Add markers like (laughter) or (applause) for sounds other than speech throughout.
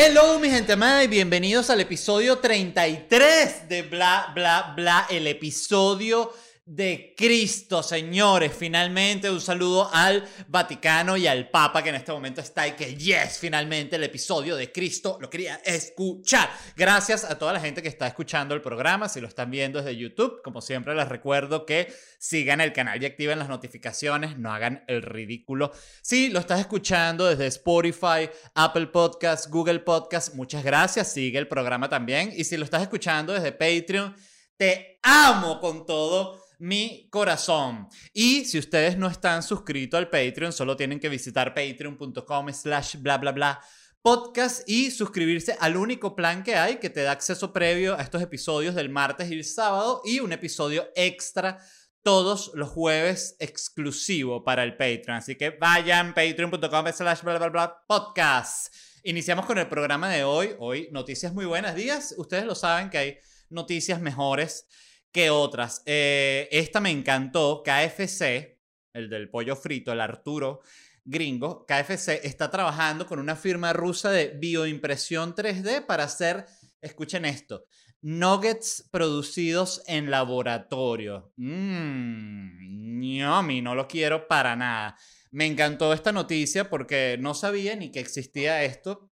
Hello, mi gente amada, y bienvenidos al episodio 33 de Bla, Bla, Bla, el episodio de Cristo, señores. Finalmente, un saludo al Vaticano y al Papa que en este momento está y que, yes, finalmente el episodio de Cristo lo quería escuchar. Gracias a toda la gente que está escuchando el programa. Si lo están viendo desde YouTube, como siempre, les recuerdo que sigan el canal y activen las notificaciones. No hagan el ridículo. Si lo estás escuchando desde Spotify, Apple Podcasts, Google Podcasts, muchas gracias. Sigue el programa también. Y si lo estás escuchando desde Patreon, te amo con todo mi corazón. Y si ustedes no están suscritos al Patreon, solo tienen que visitar patreon.com slash bla bla bla podcast y suscribirse al único plan que hay que te da acceso previo a estos episodios del martes y el sábado y un episodio extra todos los jueves exclusivo para el Patreon. Así que vayan patreon.com slash bla bla bla podcast. Iniciamos con el programa de hoy. Hoy noticias muy buenas días. Ustedes lo saben que hay noticias mejores que otras. Eh, esta me encantó, KFC, el del pollo frito, el Arturo gringo, KFC está trabajando con una firma rusa de bioimpresión 3D para hacer, escuchen esto, nuggets producidos en laboratorio. Mmm, no lo quiero para nada. Me encantó esta noticia porque no sabía ni que existía esto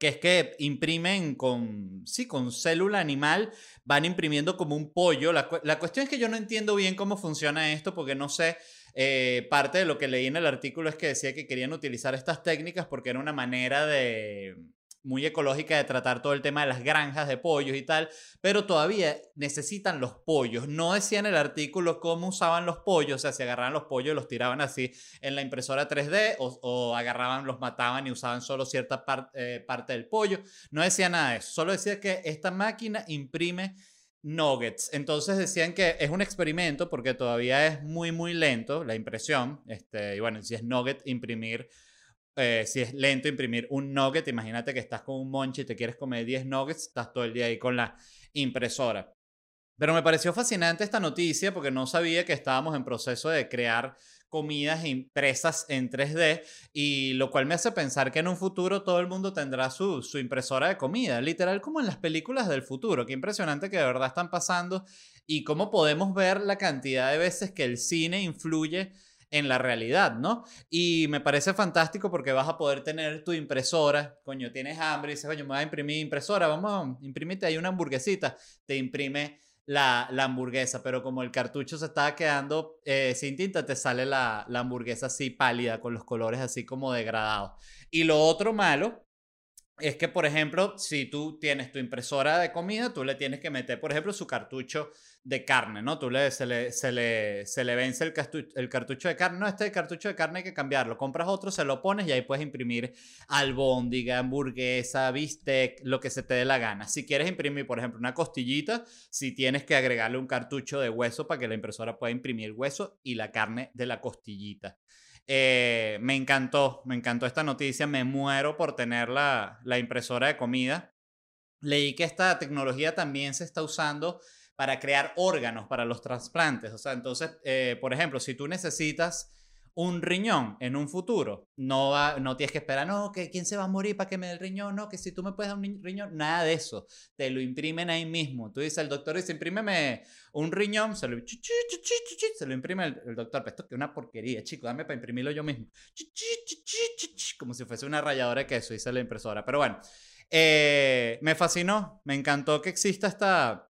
que es que imprimen con, sí, con célula animal, van imprimiendo como un pollo. La, cuestión es que yo no entiendo bien cómo funciona esto porque no sé, eh, parte de lo que leí en el artículo es que decía que querían utilizar estas técnicas porque era una manera de, muy ecológica de tratar todo el tema de las granjas de pollos y tal, pero todavía necesitan los pollos. No decía el artículo cómo usaban los pollos, o sea, si agarraban los pollos y los tiraban así en la impresora 3D o, agarraban, los mataban y usaban solo cierta eh, parte del pollo. No decía nada de eso, solo decía que esta máquina imprime nuggets. Entonces decían que es un experimento porque todavía es muy, muy lento la impresión. Este, y bueno, si es nugget, imprimir eh, si es lento imprimir un nugget, imagínate que estás con un monche y te quieres comer 10 nuggets, estás todo el día ahí con la impresora. Pero me pareció fascinante esta noticia porque no sabía que estábamos en proceso de crear comidas impresas en 3D y lo cual me hace pensar que en un futuro todo el mundo tendrá su, su impresora de comida, literal como en las películas del futuro. Qué impresionante que de verdad están pasando y cómo podemos ver la cantidad de veces que el cine influye en la realidad, ¿no? Y me parece fantástico porque vas a poder tener tu impresora, coño, tienes hambre y dices, coño, me voy a imprimir impresora, vamos, imprimite ahí una hamburguesita, te imprime la, la, hamburguesa, pero como el cartucho se estaba quedando eh, sin tinta, te sale la, la hamburguesa así pálida, con los colores así como degradados. Y lo otro malo es que, por ejemplo, si tú tienes tu impresora de comida, tú le tienes que meter, por ejemplo, su cartucho de carne, ¿no? Tú le, se, le, se, le, se le vence el, cartucho de carne. No, este cartucho de carne hay que cambiarlo. Compras otro, se lo pones y ahí puedes imprimir albóndiga, hamburguesa, bistec, lo que se te dé la gana. Si quieres imprimir, por ejemplo, una costillita, si tienes que agregarle un cartucho de hueso para que la impresora pueda imprimir hueso y la carne de la costillita. Eh, me encantó, me encantó esta noticia, me muero por tener la impresora de comida. Leí que esta tecnología también se está usando para crear órganos para los trasplantes. O sea, entonces, eh, por ejemplo, si tú necesitas un riñón en un futuro, no, va, no tienes que esperar, no, que quién se va a morir para que me dé el riñón, no, que si tú me puedes dar un riñón, nada de eso, te lo imprimen ahí mismo. Tú dices, el doctor dice, imprímeme un riñón, se lo, se lo imprime el, doctor, pero esto es una porquería, chico, dame para imprimirlo yo mismo. Como si fuese una rayadora de queso, dice la impresora. Pero bueno, eh, me fascinó, me encantó que exista esta,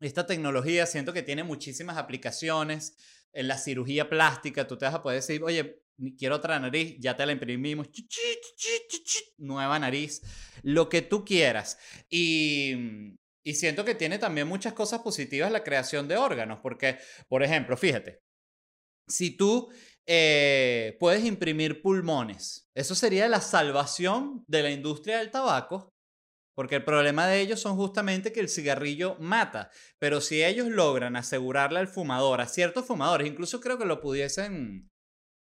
esta tecnología, siento que tiene muchísimas aplicaciones en la cirugía plástica, tú te vas a poder decir, oye, quiero otra nariz, ya te la imprimimos, nueva nariz, lo que tú quieras. Y, y siento que tiene también muchas cosas positivas la creación de órganos, porque, por ejemplo, fíjate, si tú eh, puedes imprimir pulmones, eso sería la salvación de la industria del tabaco porque el problema de ellos son justamente que el cigarrillo mata. Pero si ellos logran asegurarle al fumador, a ciertos fumadores, incluso creo que lo pudiesen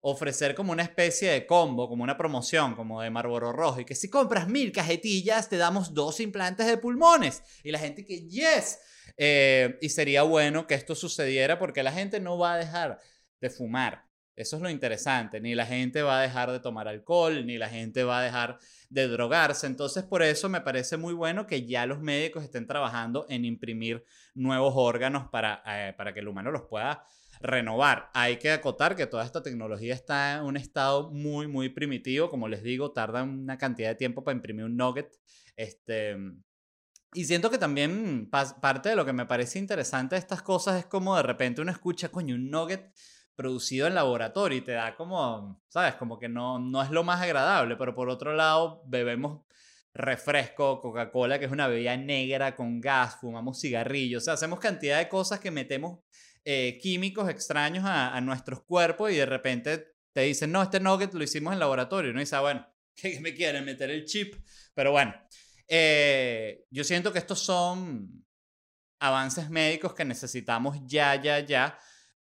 ofrecer como una especie de combo, como una promoción, como de Marlboro Rojo, y que si compras mil cajetillas te damos dos implantes de pulmones. Y la gente que, yes. Eh, y sería bueno que esto sucediera porque la gente no va a dejar de fumar. Eso es lo interesante. Ni la gente va a dejar de tomar alcohol, ni la gente va a dejar de drogarse. Entonces, por eso me parece muy bueno que ya los médicos estén trabajando en imprimir nuevos órganos para, eh, para que el humano los pueda renovar. Hay que acotar que toda esta tecnología está en un estado muy, muy primitivo. Como les digo, tarda una cantidad de tiempo para imprimir un nugget. Este, y siento que también parte de lo que me parece interesante de estas cosas es como de repente uno escucha, coño, un nugget producido en laboratorio y te da como, ¿sabes? Como que no, no es lo más agradable, pero por otro lado bebemos refresco, Coca-Cola, que es una bebida negra con gas, fumamos cigarrillos, o sea, hacemos cantidad de cosas que metemos eh, químicos extraños a, nuestros cuerpos y de repente te dicen, no, este nugget lo hicimos en laboratorio, y uno dice, ah, bueno, (laughs) ¿qué me quieren meter el chip? Pero bueno, eh, yo siento que estos son avances médicos que necesitamos ya, ya, ya.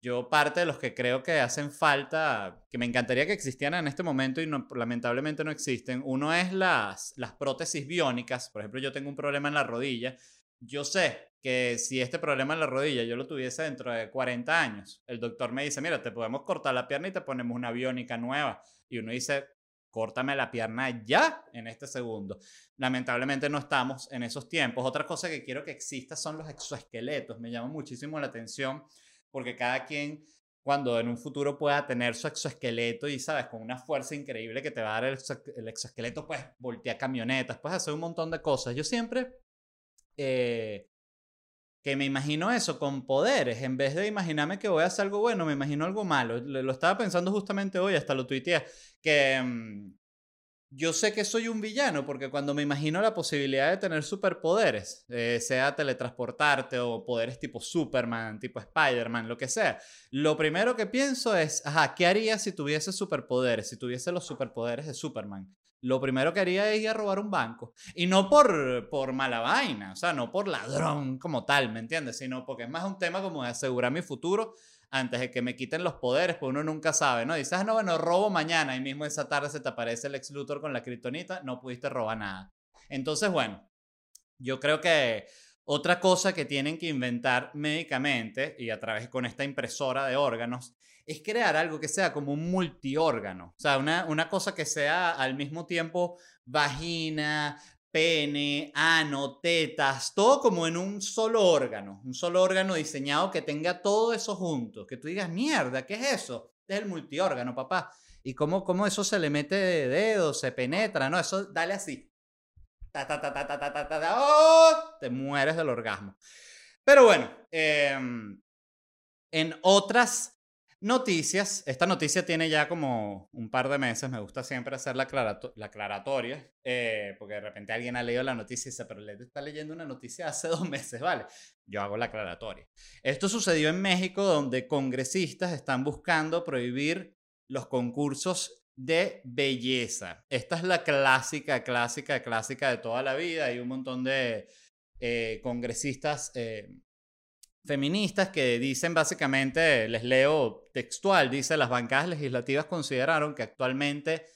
Yo parte de los que creo que hacen falta, que me encantaría que existieran en este momento y lamentablemente no existen. Uno es las, las prótesis biónicas. Por ejemplo, yo tengo un problema en la rodilla. Yo sé que si este problema en la rodilla yo lo tuviese dentro de 40 años, el doctor me dice, mira, te podemos cortar la pierna y te ponemos una biónica nueva. Y uno dice, córtame la pierna ya en este segundo. Lamentablemente no estamos en esos tiempos. Otra cosa que quiero que exista son los exoesqueletos. Me llama muchísimo la atención porque cada quien cuando en un futuro pueda tener su exoesqueleto y, sabes, con una fuerza increíble que te va a dar el, exoesqueleto, pues voltea camionetas, puedes hacer un montón de cosas. Yo siempre eh, que me imagino eso con poderes, en vez de imaginarme que voy a hacer algo bueno, me imagino algo malo. Lo, estaba pensando justamente hoy, hasta lo tuiteé, que mm, yo sé que soy un villano porque cuando me imagino la posibilidad de tener superpoderes, eh, sea teletransportarte o poderes tipo Superman, tipo Spider-Man, lo que sea, lo primero que pienso es, ajá, ¿qué haría si tuviese superpoderes? Si tuviese los superpoderes de Superman lo primero que haría es ir a robar un banco. Y no por, por mala vaina, o sea, no por ladrón como tal, ¿me entiendes? Sino porque es más un tema como de asegurar mi futuro antes de que me quiten los poderes, pues uno nunca sabe, ¿no? Dices, ah, no, bueno, robo mañana y mismo esa tarde se te aparece el ex Luthor con la kriptonita, no pudiste robar nada. Entonces, bueno, yo creo que otra cosa que tienen que inventar médicamente y a través con esta impresora de órganos es crear algo que sea como un multiórgano. O sea, una, una cosa que sea al mismo tiempo vagina, pene, ano, tetas, todo como en un solo órgano. Un solo órgano diseñado que tenga todo eso junto. Que tú digas, mierda, ¿qué es eso? Es el multiórgano, papá. ¿Y cómo, cómo eso se le mete de dedos, se penetra? No, eso dale así. ¡oh! te mueres del orgasmo. Pero bueno, em, en otras noticias, esta noticia tiene ya como un par de meses, me gusta siempre hacer la, la aclaratoria, eh, porque de repente alguien ha leído la noticia y dice, pero está leyendo una noticia hace (laughs) dos meses, ¿vale? Yo hago la aclaratoria. Esto sucedió en México, donde congresistas están buscando prohibir los concursos de belleza. Esta es la clásica, clásica, clásica de toda la vida. Hay un montón de eh, congresistas eh, feministas que dicen básicamente, les leo textual, dice, las bancadas legislativas consideraron que actualmente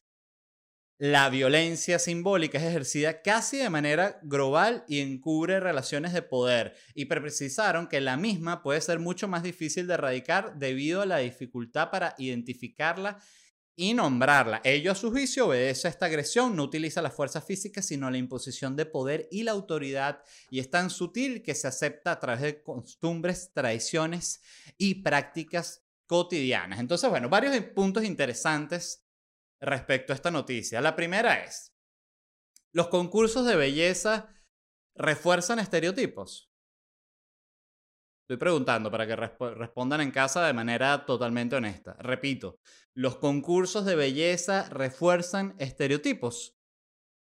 la violencia simbólica es ejercida casi de manera global y encubre relaciones de poder y precisaron que la misma puede ser mucho más difícil de erradicar debido a la dificultad para identificarla y nombrarla. Ello a su juicio obedece a esta agresión, no utiliza la fuerza física, sino la imposición de poder y la autoridad, y es tan sutil que se acepta a través de costumbres, tradiciones y prácticas cotidianas. Entonces, bueno, varios puntos interesantes respecto a esta noticia. La primera es, los concursos de belleza refuerzan estereotipos. Estoy preguntando para que respondan en casa de manera totalmente honesta. Repito, ¿los concursos de belleza refuerzan estereotipos?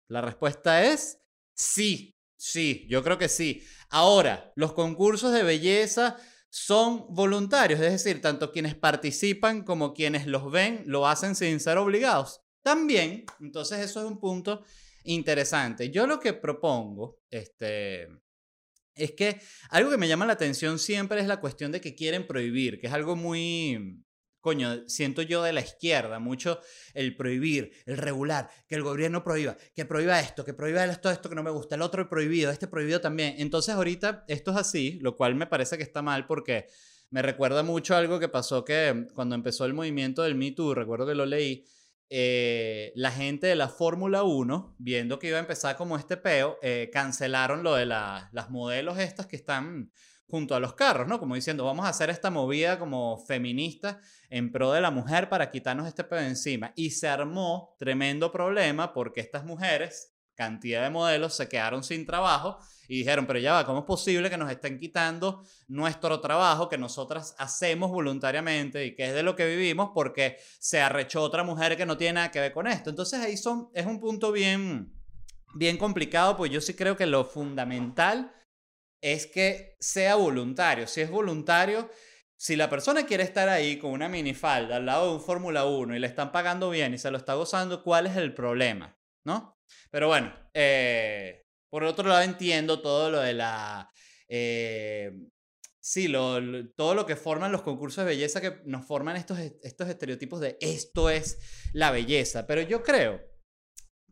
La respuesta es sí, sí, yo creo que sí. Ahora, los concursos de belleza son voluntarios, es decir, tanto quienes participan como quienes los ven lo hacen sin ser obligados. También, entonces eso es un punto interesante. Yo lo que propongo, este, es que algo que me llama la atención siempre es la cuestión de que quieren prohibir, que es algo muy, coño, siento yo de la izquierda, mucho el prohibir, el regular, que el gobierno prohíba, que prohíba esto, que prohíba esto, esto que no me gusta, el otro prohibido, este prohibido también. Entonces ahorita esto es así, lo cual me parece que está mal porque me recuerda mucho algo que pasó que cuando empezó el movimiento del Me Too, recuerdo que lo leí, eh, la gente de la Fórmula 1, viendo que iba a empezar como este peo, eh, cancelaron lo de las modelos estas que están junto a los carros, ¿no? Como diciendo, vamos a hacer esta movida como feminista en pro de la mujer para quitarnos este pedo encima. Y se armó tremendo problema porque estas mujeres, cantidad de modelos, se quedaron sin trabajo y dijeron, pero ya va, ¿cómo es posible que nos estén quitando nuestro trabajo que nosotras hacemos voluntariamente y que es de lo que vivimos porque se arrechó otra mujer que no tiene nada que ver con esto? Entonces ahí son, es un punto bien, bien complicado, pues yo sí creo que lo fundamental es que sea voluntario. Si es voluntario, si la persona quiere estar ahí con una minifalda al lado de un Fórmula 1 y le están pagando bien y se lo está gozando, ¿cuál es el problema? ¿No? Pero bueno, eh, por otro lado entiendo todo lo de la... Eh, sí, lo, todo lo que forman los concursos de belleza que nos forman estos, estos estereotipos de esto es la belleza. Pero yo creo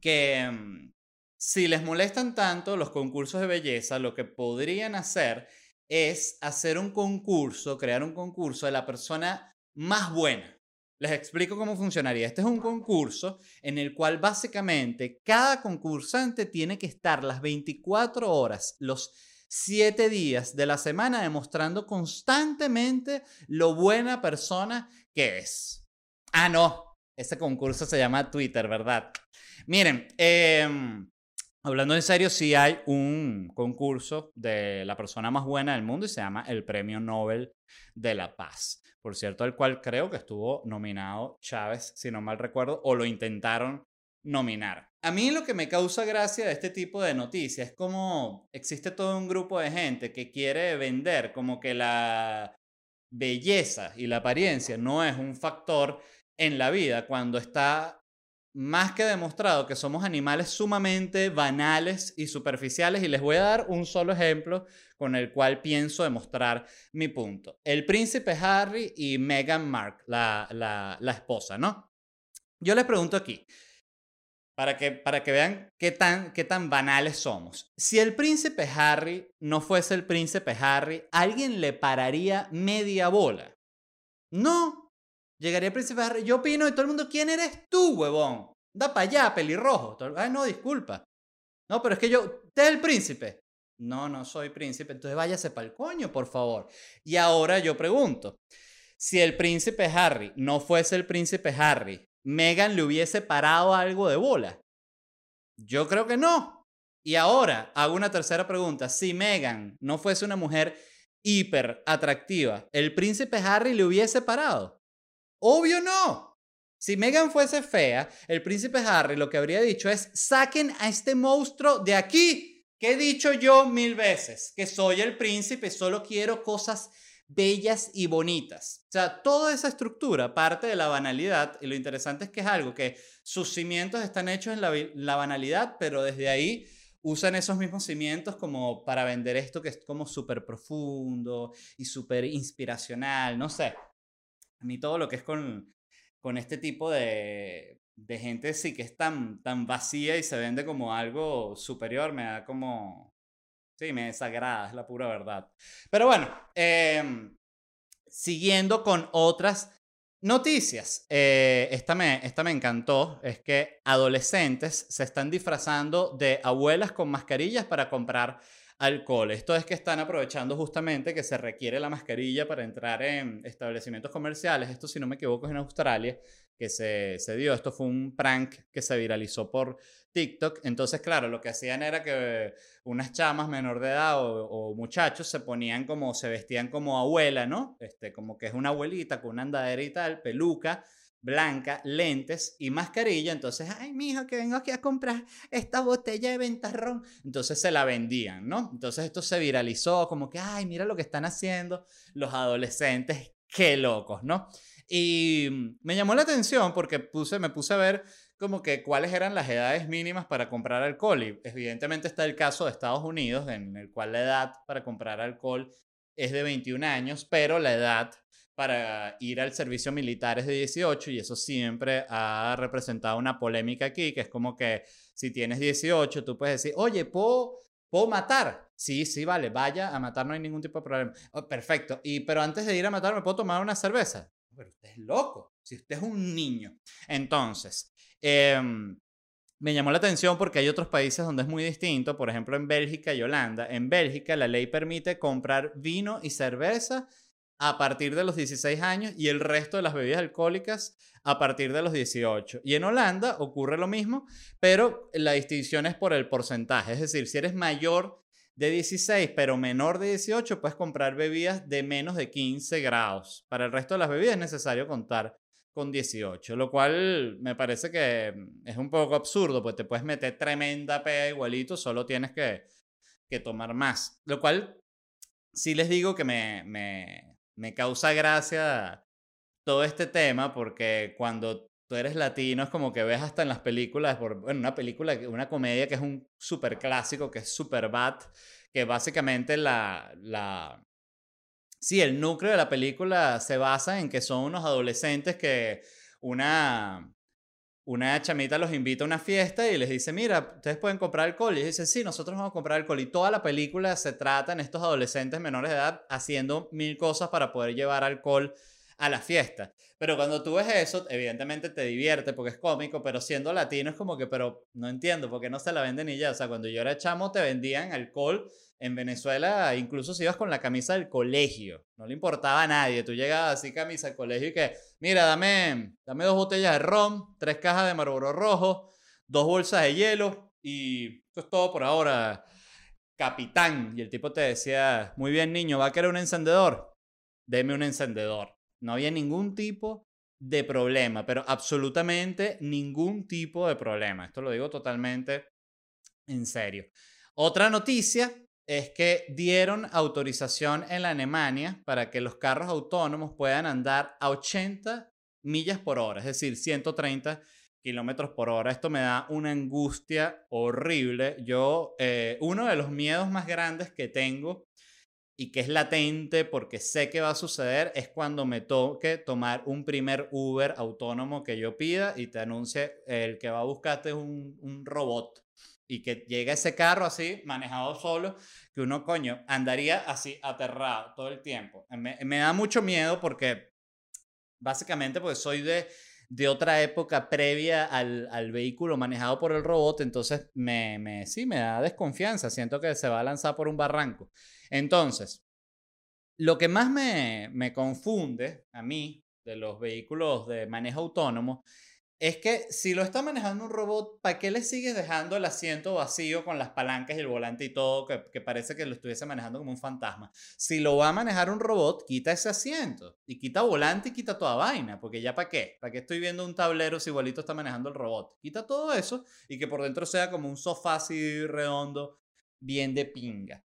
que mm, si les molestan tanto los concursos de belleza, lo que podrían hacer es hacer un concurso, crear un concurso de la persona más buena. Les explico cómo funcionaría. Este es un concurso en el cual básicamente cada concursante tiene que estar las 24 horas, los 7 días de la semana demostrando constantemente lo buena persona que es. Ah, no, ese concurso se llama Twitter, ¿verdad? Miren, eh, Hablando en serio, sí hay un concurso de la persona más buena del mundo y se llama el Premio Nobel de la Paz. Por cierto, al cual creo que estuvo nominado Chávez, si no mal recuerdo, o lo intentaron nominar. A mí lo que me causa gracia de este tipo de noticias es como existe todo un grupo de gente que quiere vender como que la belleza y la apariencia no es un factor en la vida cuando está más que demostrado que somos animales sumamente banales y superficiales y les voy a dar un solo ejemplo con el cual pienso demostrar mi punto. El príncipe Harry y Meghan Markle, la, esposa, ¿no? Yo les pregunto aquí, para que, para que vean qué tan, qué tan banales somos. Si el príncipe Harry no fuese el príncipe Harry, ¿alguien le pararía media bola? No, Llegaría el príncipe Harry, yo opino y todo el mundo, ¿quién eres tú, huevón? Da para allá, pelirrojo. Ay, no, disculpa. No, pero es que yo, ¿usted es el príncipe? No, no soy príncipe, entonces váyase para el coño, por favor. Y ahora yo pregunto, si el príncipe Harry no fuese el príncipe Harry, ¿Megan le hubiese parado algo de bola? Yo creo que no. Y ahora hago una tercera pregunta. Si Megan no fuese una mujer hiper atractiva, ¿el príncipe Harry le hubiese parado? Obvio no. Si Megan fuese fea, el príncipe Harry lo que habría dicho es, saquen a este monstruo de aquí, que he dicho yo mil veces, que soy el príncipe, solo quiero cosas bellas y bonitas. O sea, toda esa estructura parte de la banalidad y lo interesante es que es algo que sus cimientos están hechos en la, la banalidad, pero desde ahí usan esos mismos cimientos como para vender esto que es como súper profundo y súper inspiracional, no sé. A mí todo lo que es con, con este tipo de, de gente sí que es tan, tan vacía y se vende como algo superior, me da como... Sí, me desagrada, es la pura verdad. Pero bueno, em, siguiendo con otras noticias. Eh, esta, me, esta me encantó, es que adolescentes se están disfrazando de abuelas con mascarillas para comprar alcohol. Esto es que están aprovechando justamente que se requiere la mascarilla para entrar en establecimientos comerciales. Esto, si no me equivoco, es en Australia que se, se dio. Esto fue un prank que se viralizó por TikTok. Entonces, claro, lo que hacían era que unas chamas menor de edad o, muchachos se ponían como, se vestían como abuela, ¿no? Este, como que es una abuelita con una andadera y tal, peluca blanca, lentes y mascarilla. Entonces, ay, mijo, que vengo aquí a comprar esta botella de ventarrón. Entonces se la vendían, ¿no? Entonces esto se viralizó como que, ay, mira lo que están haciendo los adolescentes, qué locos, ¿no? Y me llamó la atención porque puse, me puse a ver como que cuáles eran las edades mínimas para comprar alcohol. Y evidentemente está el caso de Estados Unidos, en el cual la edad para comprar alcohol es de 21 años, pero la edad para ir al servicio militar es de 18 y eso siempre ha representado una polémica aquí, que es como que si tienes 18, tú puedes decir, oye, ¿puedo ¿Puedo matar? Sí, sí, vale, vaya a matar, no hay ningún tipo de problema. Oh, perfecto. Y, pero antes de ir a matar, ¿me puedo tomar una cerveza? Pero usted es loco, si usted es un niño. Entonces, em, me llamó la atención porque hay otros países donde es muy distinto, por ejemplo en Bélgica y Holanda. En Bélgica la ley permite comprar vino y cerveza a partir de los 16 años y el resto de las bebidas alcohólicas a partir de los 18. Y en Holanda ocurre lo mismo, pero la distinción es por el porcentaje. Es decir, si eres mayor de 16 pero menor de 18, puedes comprar bebidas de menos de 15 grados. Para el resto de las bebidas es necesario contar con 18, lo cual me parece que es un poco absurdo, pues te puedes meter tremenda pega igualito, solo tienes que, que tomar más. Lo cual sí les digo que me, me causa gracia todo este tema porque cuando tú eres latino es como que ves hasta en las películas, bueno, una película, una comedia que es un súper clásico, que es Super Bad, que básicamente la, la... Sí, el núcleo de la película se basa en que son unos adolescentes que una, una chamita los invita a una fiesta y les dice, mira, ustedes pueden comprar alcohol. Y ellos dicen, sí, nosotros vamos a comprar alcohol. Y toda la película se trata en estos adolescentes menores de edad haciendo mil cosas para poder llevar alcohol a la fiesta. Pero cuando tú ves eso, evidentemente te divierte porque es cómico, pero siendo latino es como que, pero no entiendo, porque no se la venden y ya. O sea, cuando yo era chamo te vendían alcohol en Venezuela, incluso si ibas con la camisa del colegio, no le importaba a nadie. Tú llegabas así, camisa al colegio y que, mira, dame, dame dos botellas de ron, tres cajas de Marlboro rojo, dos bolsas de hielo y eso es todo por ahora, capitán. Y el tipo te decía, muy bien, niño, ¿va a querer un encendedor? Deme un encendedor. No había ningún tipo de problema, pero absolutamente ningún tipo de problema. Esto lo digo totalmente en serio. Otra noticia es que dieron autorización en la Alemania para que los carros autónomos puedan andar a 80 millas por hora, es decir, 130 kilómetros por hora. Esto me da una angustia horrible. Yo, eh, uno de los miedos más grandes que tengo y que es latente porque sé que va a suceder es cuando me toque tomar un primer Uber autónomo que yo pida y te anuncie el que va a buscarte un, un robot y que llegue ese carro así, manejado solo, que uno, coño, andaría así aterrado todo el tiempo. Me, me da mucho miedo porque, básicamente, pues soy de, de otra época previa al, al, vehículo manejado por el robot, entonces me, me, sí, me da desconfianza, siento que se va a lanzar por un barranco. Entonces, lo que más me, me confunde a mí de los vehículos de manejo autónomo es que si lo está manejando un robot, ¿para qué le sigues dejando el asiento vacío con las palancas y el volante y todo, que, parece que lo estuviese manejando como un fantasma? Si lo va a manejar un robot, quita ese asiento y quita volante y quita toda vaina, porque ya para qué? ¿Para qué estoy viendo un tablero si igualito está manejando el robot? Quita todo eso y que por dentro sea como un sofá así redondo, bien de pinga.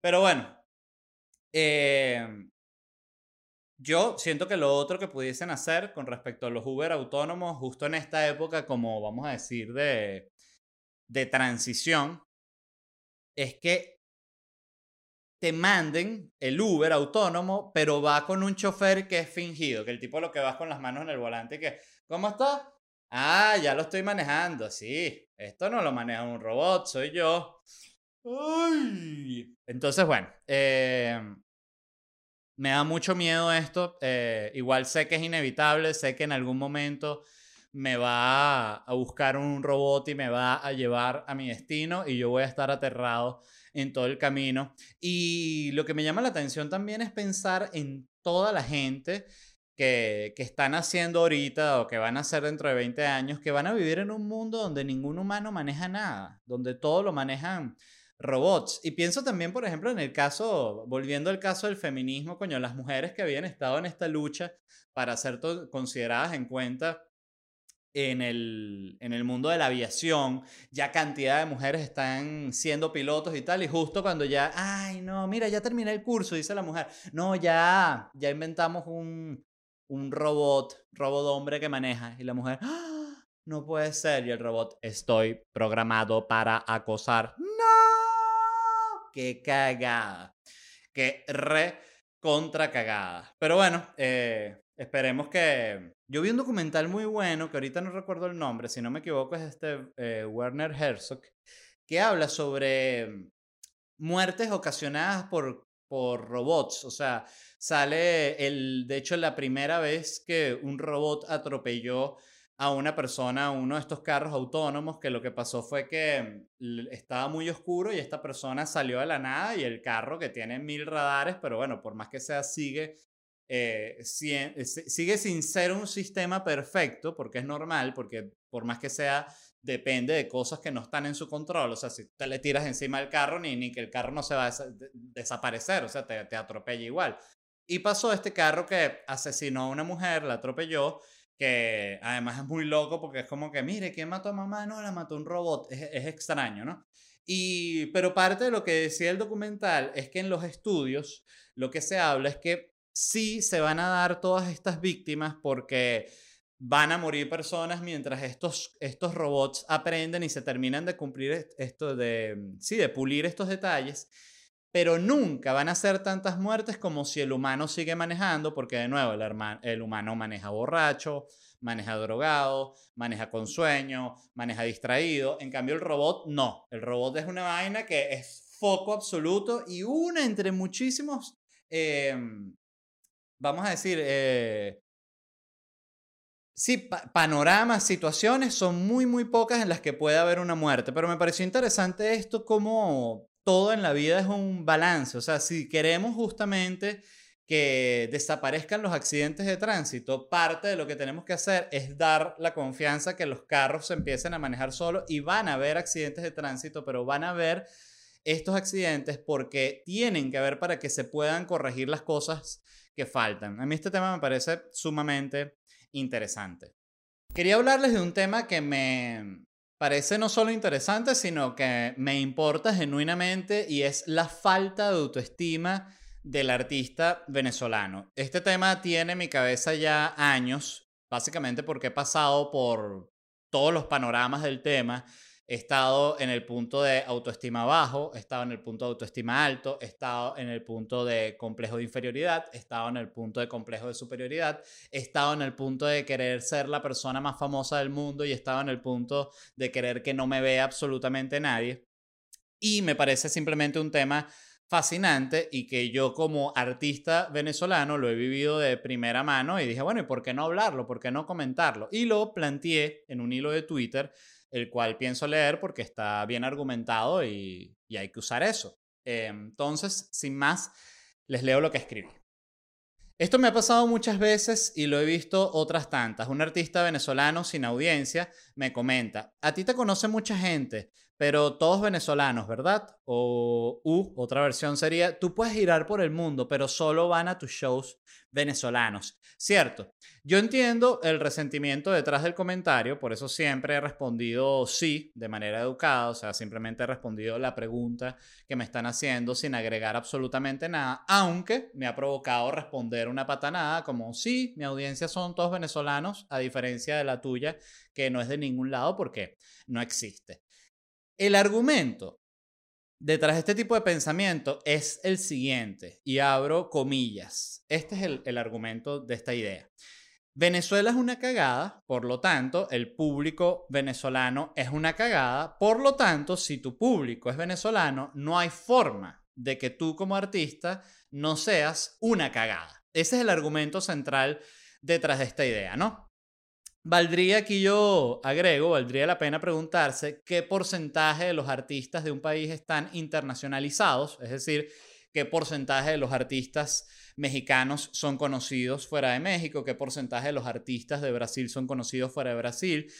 Pero bueno, eh, yo siento que lo otro que pudiesen hacer con respecto a los Uber autónomos, justo en esta época, como vamos a decir, de, de transición, es que te manden el Uber autónomo, pero va con un chofer que es fingido, que el tipo lo que va con las manos en el volante, que, ¿cómo está? Ah, ya lo estoy manejando, sí, esto no lo maneja un robot, soy yo. Entonces, bueno, eh, me da mucho miedo esto. Eh, igual sé que es inevitable, sé que en algún momento me va a buscar un robot y me va a llevar a mi destino y yo voy a estar aterrado en todo el camino. Y lo que me llama la atención también es pensar en toda la gente que, que, están haciendo ahorita o que van a hacer dentro de 20 años, que van a vivir en un mundo donde ningún humano maneja nada, donde todo lo manejan robots. Y pienso también, por ejemplo, en el caso, volviendo al caso del feminismo, coño, las mujeres que habían estado en esta lucha para ser consideradas en cuenta en el, en el mundo de la aviación, ya cantidad de mujeres están siendo pilotos y tal, y justo cuando ya, ay, no, mira, ya terminé el curso, dice la mujer, no, ya, ya inventamos un, un robot, robot hombre que maneja, y la mujer, ¡Ah! no puede ser, y el robot, estoy programado para acosar. ¡No! ¡Qué cagada! ¡Qué re contra cagada! Pero bueno, eh, Esperemos que... Yo vi un documental muy bueno, que ahorita no recuerdo el nombre, si no me equivoco es este eh, Werner Herzog, que habla sobre muertes ocasionadas por, por robots. O sea, sale el... De hecho, la primera vez que un robot atropelló a una persona, a uno de estos carros autónomos, que lo que pasó fue que estaba muy oscuro y esta persona salió de la nada y el carro que tiene mil radares, pero bueno, por más que sea, sigue eh, eh sigue sin ser un sistema perfecto, porque es normal, porque por más que sea, depende de cosas que no están en su control. O sea, si te le tiras encima del carro, ni, ni que el carro no se va a desaparecer, o sea, te, te atropella igual. Y pasó este carro que asesinó a una mujer, la atropelló, que además es muy loco porque es como que, mire, ¿quién mató a mamá? No, la mató un robot. Es, es extraño, ¿no? Y, pero parte de lo que decía el documental es que en los estudios lo que se habla es que sí se van a dar todas estas víctimas porque van a morir personas mientras estos, estos robots aprenden y se terminan de cumplir esto de, sí, de pulir estos detalles, pero nunca van a ser tantas muertes como si el humano sigue manejando, porque de nuevo el, humano maneja borracho, maneja drogado, maneja con sueño, maneja distraído, en cambio el robot no, el robot es una vaina que es foco absoluto y una entre muchísimos... Em, vamos a decir, eh, sí, panoramas, situaciones, son muy, muy pocas en las que puede haber una muerte, pero me pareció interesante esto como todo en la vida es un balance, o sea, si queremos justamente que desaparezcan los accidentes de tránsito, parte de lo que tenemos que hacer es dar la confianza que los carros se empiecen a manejar solos y van a haber accidentes de tránsito, pero van a haber estos accidentes porque tienen que haber para que se puedan corregir las cosas que faltan. A mí este tema me parece sumamente interesante. Quería hablarles de un tema que me parece no solo interesante, sino que me importa genuinamente y es la falta de autoestima del artista venezolano. Este tema tiene en mi cabeza ya años, básicamente porque he pasado por todos los panoramas del tema He estado en el punto de autoestima bajo, he estado en el punto de autoestima alto, he estado en el punto de complejo de inferioridad, he estado en el punto de complejo de superioridad, he estado en el punto de querer ser la persona más famosa del mundo y he estado en el punto de querer que no me vea absolutamente nadie. Y me parece simplemente un tema fascinante y que yo como artista venezolano lo he vivido de primera mano y dije, bueno, ¿y por qué no hablarlo? ¿Por qué no comentarlo? Y lo planteé en un hilo de Twitter el cual pienso leer porque está bien argumentado y, hay que usar eso. entonces, sin más, les leo lo que escribí. Esto me ha pasado muchas veces y lo he visto otras tantas. Un artista venezolano sin audiencia me comenta, a ti te conoce mucha gente, pero todos venezolanos, ¿verdad? O U, otra versión sería, tú puedes girar por el mundo, pero solo van a tus shows venezolanos. Cierto, yo entiendo el resentimiento detrás del comentario, por eso siempre he respondido sí de manera educada, o sea, simplemente he respondido la pregunta que me están haciendo sin agregar absolutamente nada, aunque me ha provocado responder una patanada como sí, mi audiencia son todos venezolanos, a diferencia de la tuya, que no es de ningún lado porque no existe. El argumento detrás de este tipo de pensamiento es el siguiente, y abro comillas. Este es el, argumento de esta idea. Venezuela es una cagada, por lo tanto, el público venezolano es una cagada, por lo tanto, si tu público es venezolano, no hay forma de que tú como artista no seas una cagada. Ese es el argumento central detrás de esta idea, ¿no? Valdría aquí yo agrego, valdría la pena preguntarse qué porcentaje de los artistas de un país están internacionalizados, es decir, qué porcentaje de los artistas mexicanos son conocidos fuera de México, qué porcentaje de los artistas de Brasil son conocidos fuera de Brasil.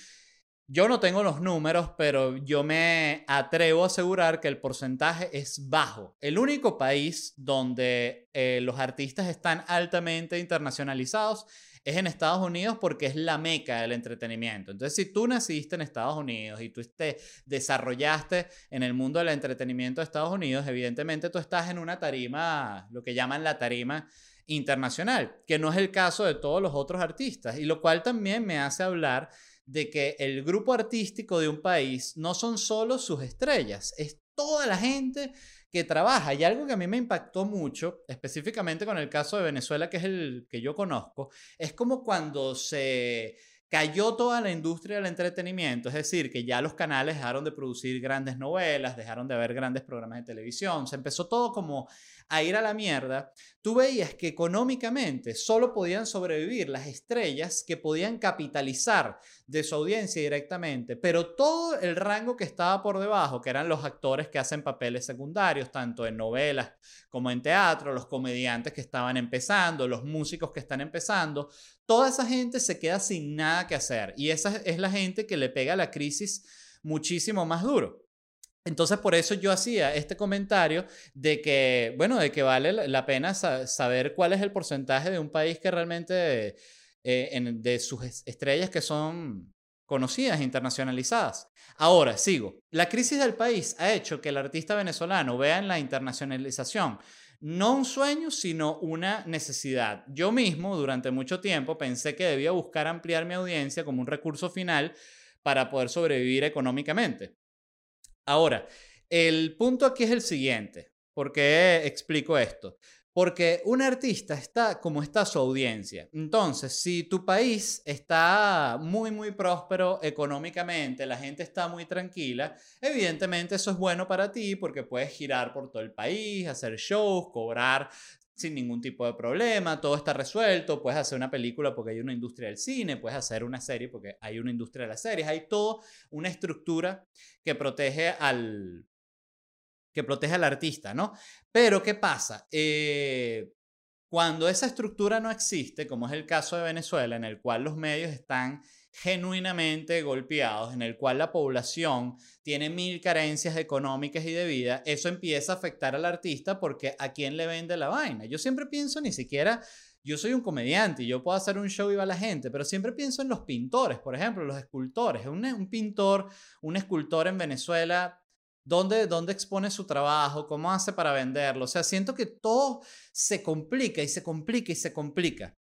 Yo no tengo los números, pero yo me atrevo a asegurar que el porcentaje es bajo. El único país donde eh, los artistas están altamente internacionalizados es en Estados Unidos porque es la meca del entretenimiento. Entonces, si tú naciste en Estados Unidos y tú te desarrollaste en el mundo del entretenimiento de Estados Unidos, evidentemente tú estás en una tarima, lo que llaman la tarima internacional, que no es el caso de todos los otros artistas, y lo cual también me hace hablar de que el grupo artístico de un país no son solo sus estrellas, es toda la gente que trabaja. Y algo que a mí me impactó mucho, específicamente con el caso de Venezuela, que es el que yo conozco, es como cuando se cayó toda la industria del entretenimiento, es decir, que ya los canales dejaron de producir grandes novelas, dejaron de haber grandes programas de televisión, se empezó todo como a ir a la mierda, tú veías que económicamente solo podían sobrevivir las estrellas que podían capitalizar de su audiencia directamente, pero todo el rango que estaba por debajo, que eran los actores que hacen papeles secundarios, tanto en novelas como en teatro, los comediantes que estaban empezando, los músicos que están empezando, toda esa gente se queda sin nada que hacer y esa es la gente que le pega la crisis muchísimo más duro. Entonces, por eso yo hacía este comentario de que, bueno, de que vale la pena saber cuál es el porcentaje de un país que realmente, eh, de sus estrellas que son conocidas, internacionalizadas. Ahora, sigo. La crisis del país ha hecho que el artista venezolano vea en la internacionalización no un sueño, sino una necesidad. Yo mismo, durante mucho tiempo, pensé que debía buscar ampliar mi audiencia como un recurso final para poder sobrevivir económicamente. Ahora, el punto aquí es el siguiente. ¿Por qué explico esto? Porque un artista está como está su audiencia. Entonces, si tu país está muy, muy próspero económicamente, la gente está muy tranquila, evidentemente eso es bueno para ti porque puedes girar por todo el país, hacer shows, cobrar sin ningún tipo de problema, todo está resuelto, puedes hacer una película porque hay una industria del cine, puedes hacer una serie porque hay una industria de las series, hay toda una estructura que protege al que protege al artista, ¿no? Pero ¿qué pasa? Eh, cuando esa estructura no existe, como es el caso de Venezuela, en el cual los medios están genuinamente golpeados, en el cual la población tiene mil carencias económicas y de vida, eso empieza a afectar al artista porque a quién le vende la vaina. Yo siempre pienso ni siquiera yo soy un comediante y yo puedo hacer un show y va la gente, pero siempre pienso en los pintores, por ejemplo, los escultores. Un, un pintor, un escultor en Venezuela, ¿dónde, ¿dónde expone su trabajo? ¿Cómo hace para venderlo? O sea, siento que todo se complica y se complica y se complica.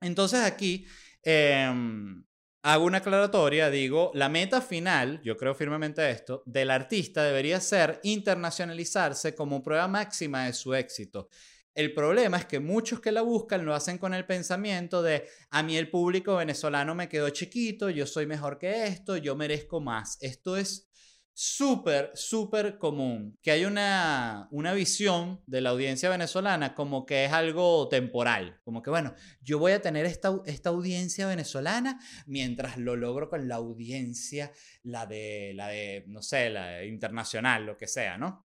Entonces aquí em, hago una aclaratoria, digo, la meta final, yo creo firmemente esto, del artista debería ser internacionalizarse como prueba máxima de su éxito. El problema es que muchos que la buscan lo hacen con el pensamiento de a mí el público venezolano me quedó chiquito, yo soy mejor que esto, yo merezco más. Esto es súper, súper común, que hay una, una visión de la audiencia venezolana como que es algo temporal, como que bueno, yo voy a tener esta, esta audiencia venezolana mientras lo logro con la audiencia, la de, la de, no sé, la internacional, lo que sea, ¿no?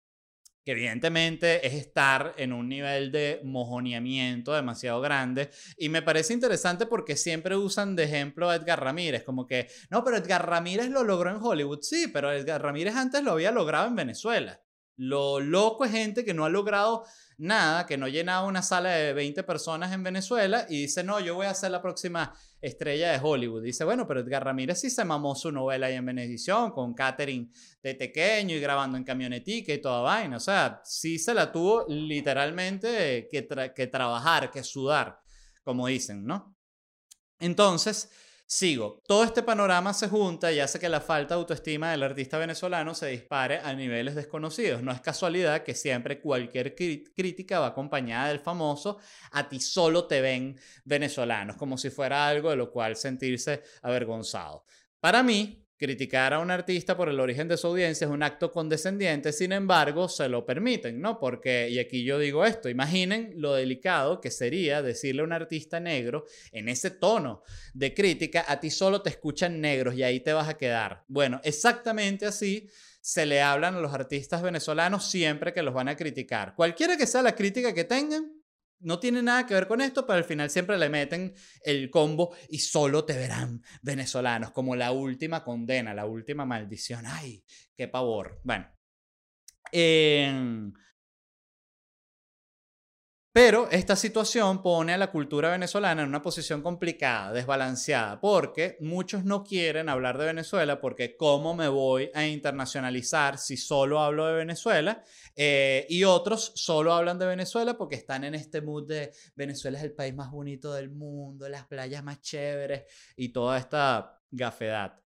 Que evidentemente es estar en un nivel de mojoneamiento demasiado grande. Y me parece interesante porque siempre usan de ejemplo a Edgar Ramírez, como que, no, pero Edgar Ramírez lo logró en Hollywood, sí, pero Edgar Ramírez antes lo había logrado en Venezuela. Lo loco es gente que no ha logrado nada, que no llenaba una sala de 20 personas en Venezuela y dice, no, yo voy a ser la próxima estrella de Hollywood. Dice, bueno, pero Edgar Ramírez sí se mamó su novela ahí en Venevisión con Catherine de pequeño y grabando en camionetica y toda vaina. O sea, sí se la tuvo literalmente que, que trabajar, que sudar, como dicen, ¿no? Entonces, Sigo. Todo este panorama se junta y hace que la falta de autoestima del artista venezolano se dispare a niveles desconocidos. No es casualidad que siempre cualquier crítica va acompañada del famoso a ti solo te ven venezolanos, como si fuera algo de lo cual sentirse avergonzado. Para mí, criticar a un artista por el origen de su audiencia es un acto condescendiente, sin embargo, se lo permiten, ¿no? Porque, y aquí yo digo esto, imaginen lo delicado que sería decirle a un artista negro en ese tono de crítica, a ti solo te escuchan negros y ahí te vas a quedar. Bueno, exactamente así se le hablan a los artistas venezolanos siempre que los van a criticar. Cualquiera que sea la crítica que tengan, no tiene nada que ver con esto, pero al final siempre le meten el combo y solo te verán venezolanos, como la última condena, la última maldición. ¡Ay, qué pavor! Bueno. Pero esta situación pone a la cultura venezolana en una posición complicada, desbalanceada, porque muchos no quieren hablar de Venezuela porque ¿cómo me voy a internacionalizar si solo hablo de Venezuela? Eh, y otros solo hablan de Venezuela porque están en este mood de Venezuela es el país más bonito del mundo, las playas más chéveres y toda esta gafedad.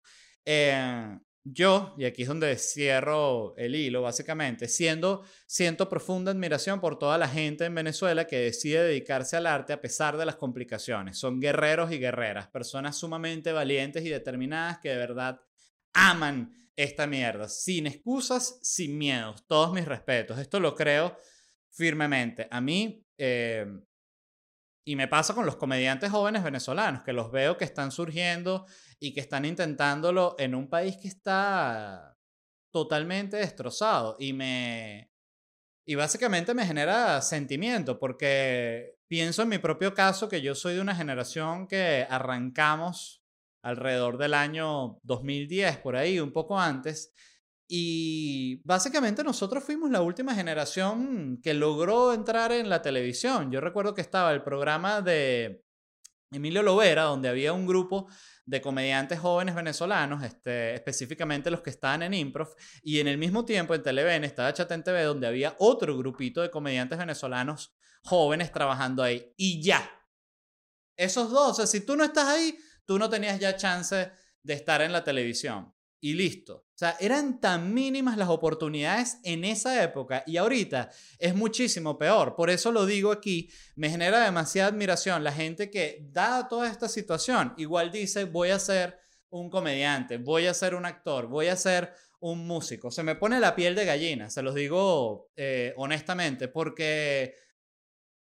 Eh, yo, y aquí es donde cierro el hilo, básicamente, siendo, siento profunda admiración por toda la gente en Venezuela que decide dedicarse al arte a pesar de las complicaciones. Son guerreros y guerreras, personas sumamente valientes y determinadas que de verdad aman esta mierda, sin excusas, sin miedos. Todos mis respetos. Esto lo creo firmemente. A mí, eh, y me pasa con los comediantes jóvenes venezolanos, que los veo que están surgiendo y que están intentándolo en un país que está totalmente destrozado. Y me. Y básicamente me genera sentimiento, porque pienso en mi propio caso que yo soy de una generación que arrancamos alrededor del año 2010, por ahí, un poco antes, y básicamente nosotros fuimos la última generación que logró entrar en la televisión. Yo recuerdo que estaba el programa de Emilio Lovera, donde había un grupo de comediantes jóvenes venezolanos, este, específicamente los que estaban en Improv, y en el mismo tiempo en Televen estaba Chatén TV, donde había otro grupito de comediantes venezolanos jóvenes trabajando ahí. Y ya. Esos dos, o sea, si tú no estás ahí, tú no tenías ya chance de estar en la televisión y listo. O sea, eran tan mínimas las oportunidades en esa época y ahorita es muchísimo peor. Por eso lo digo aquí, me genera demasiada admiración la gente que, dada toda esta situación, igual dice, voy a ser un comediante, voy a ser un actor, voy a ser un músico. Se me pone la piel de gallina, se los digo eh, honestamente, porque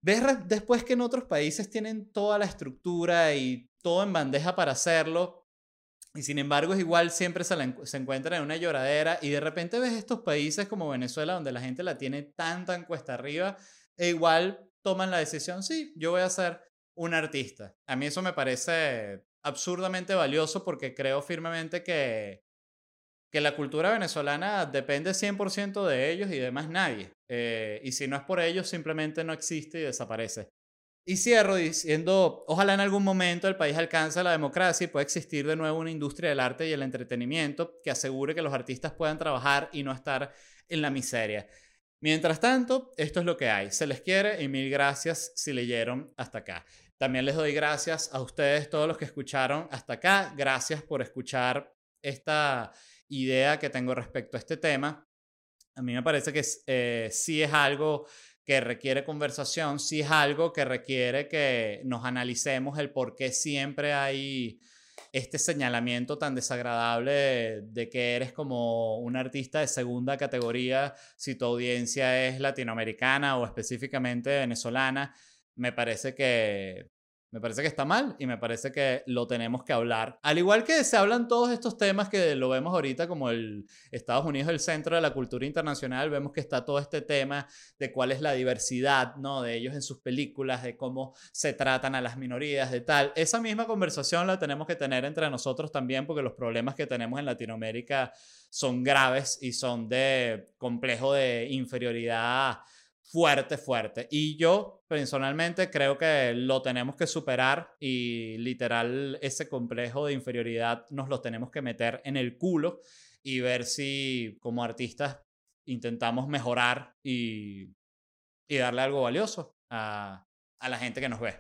ves después que en otros países tienen toda la estructura y todo en bandeja para hacerlo y sin embargo, es igual siempre se, encuentra en una lloradera y de repente ves estos países como Venezuela donde la gente la tiene tan, tan cuesta arriba e igual toman la decisión, sí, yo voy a ser un artista. A mí eso me parece absurdamente valioso porque creo firmemente que, que la cultura venezolana depende 100% de ellos y de más nadie. Eh, y si no es por ellos, simplemente no existe y desaparece. Y cierro diciendo, ojalá en algún momento el país alcance la democracia y pueda existir de nuevo una industria del arte y el entretenimiento que asegure que los artistas puedan trabajar y no estar en la miseria. Mientras tanto, esto es lo que hay. Se les quiere y mil gracias si leyeron hasta acá. También les doy gracias a ustedes, todos los que escucharon hasta acá. Gracias por escuchar esta idea que tengo respecto a este tema. A mí me parece que eh, sí es algo que requiere conversación, sí es algo que requiere que nos analicemos el por qué siempre hay este señalamiento tan desagradable de, que eres como un artista de segunda categoría si tu audiencia es latinoamericana o específicamente venezolana. Me parece que me parece que está mal y me parece que lo tenemos que hablar. Al igual que se hablan todos estos temas que lo vemos ahorita como el Estados Unidos el centro de la cultura internacional, vemos que está todo este tema de cuál es la diversidad, ¿no? De ellos en sus películas, de cómo se tratan a las minorías, de tal. Esa misma conversación la tenemos que tener entre nosotros también porque los problemas que tenemos en Latinoamérica son graves y son de complejo de inferioridad fuerte, fuerte. Y yo personalmente creo que lo tenemos que superar y literal ese complejo de inferioridad nos lo tenemos que meter en el culo y ver si como artistas intentamos mejorar y, y darle algo valioso a, a, la gente que nos ve.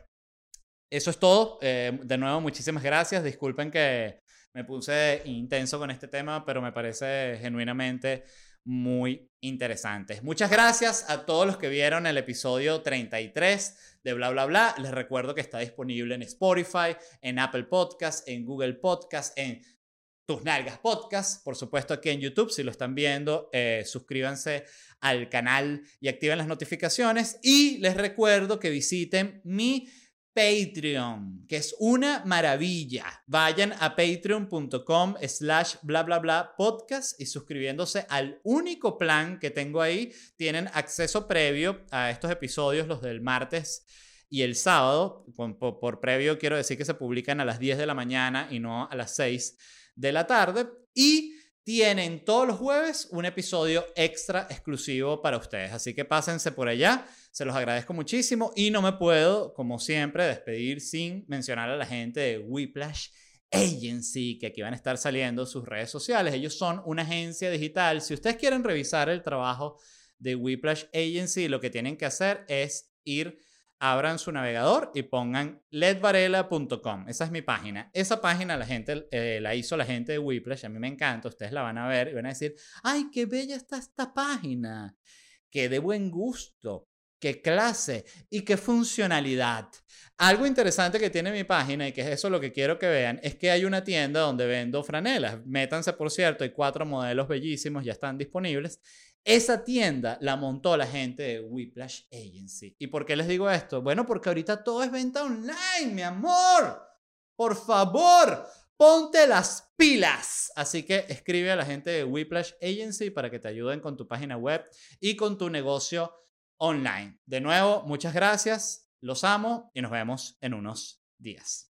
Eso es todo. Eh, de nuevo, muchísimas gracias. Disculpen que me puse intenso con este tema, pero me parece genuinamente muy interesantes. Muchas gracias a todos los que vieron el episodio 33 de Bla Bla Bla. Les recuerdo que está disponible en Spotify, en Apple Podcasts, en Google Podcasts, en Tus Nalgas Podcast, por supuesto aquí en YouTube, si lo están viendo, eh, suscríbanse al canal y activen las notificaciones. Y les recuerdo que visiten mi Patreon, que es una maravilla. Vayan a patreon.com slash bla bla bla podcast y suscribiéndose al único plan que tengo ahí, tienen acceso previo a estos episodios, los del martes y el sábado. Por, previo quiero decir que se publican a las 10 de la mañana y no a las 6 de la tarde. Y tienen todos los jueves un episodio extra exclusivo para ustedes. Así que pásense por allá, se los agradezco muchísimo y no me puedo, como siempre, despedir sin mencionar a la gente de Whiplash Agency, que aquí van a estar saliendo sus redes sociales. Ellos son una agencia digital. Si ustedes quieren revisar el trabajo de Whiplash Agency, lo que tienen que hacer es ir, abran su navegador y pongan ledvarela.com. Esa es mi página. Esa página la gente eh, la hizo la gente de Whiplash. A mí me encanta. Ustedes la van a ver y van a decir, ay, qué bella está esta página. Qué de buen gusto qué clase y qué funcionalidad. Algo interesante que tiene mi página y que es eso lo que quiero que vean es que hay una tienda donde vendo franelas. Métanse, por cierto, hay cuatro modelos bellísimos, ya están disponibles. Esa tienda la montó la gente de Whiplash Agency. ¿Y por qué les digo esto? Bueno, porque ahorita todo es venta online, mi amor. Por favor, ponte las pilas. Así que escribe a la gente de Whiplash Agency para que te ayuden con tu página web y con tu negocio online. De nuevo, muchas gracias, los amo y nos vemos en unos días.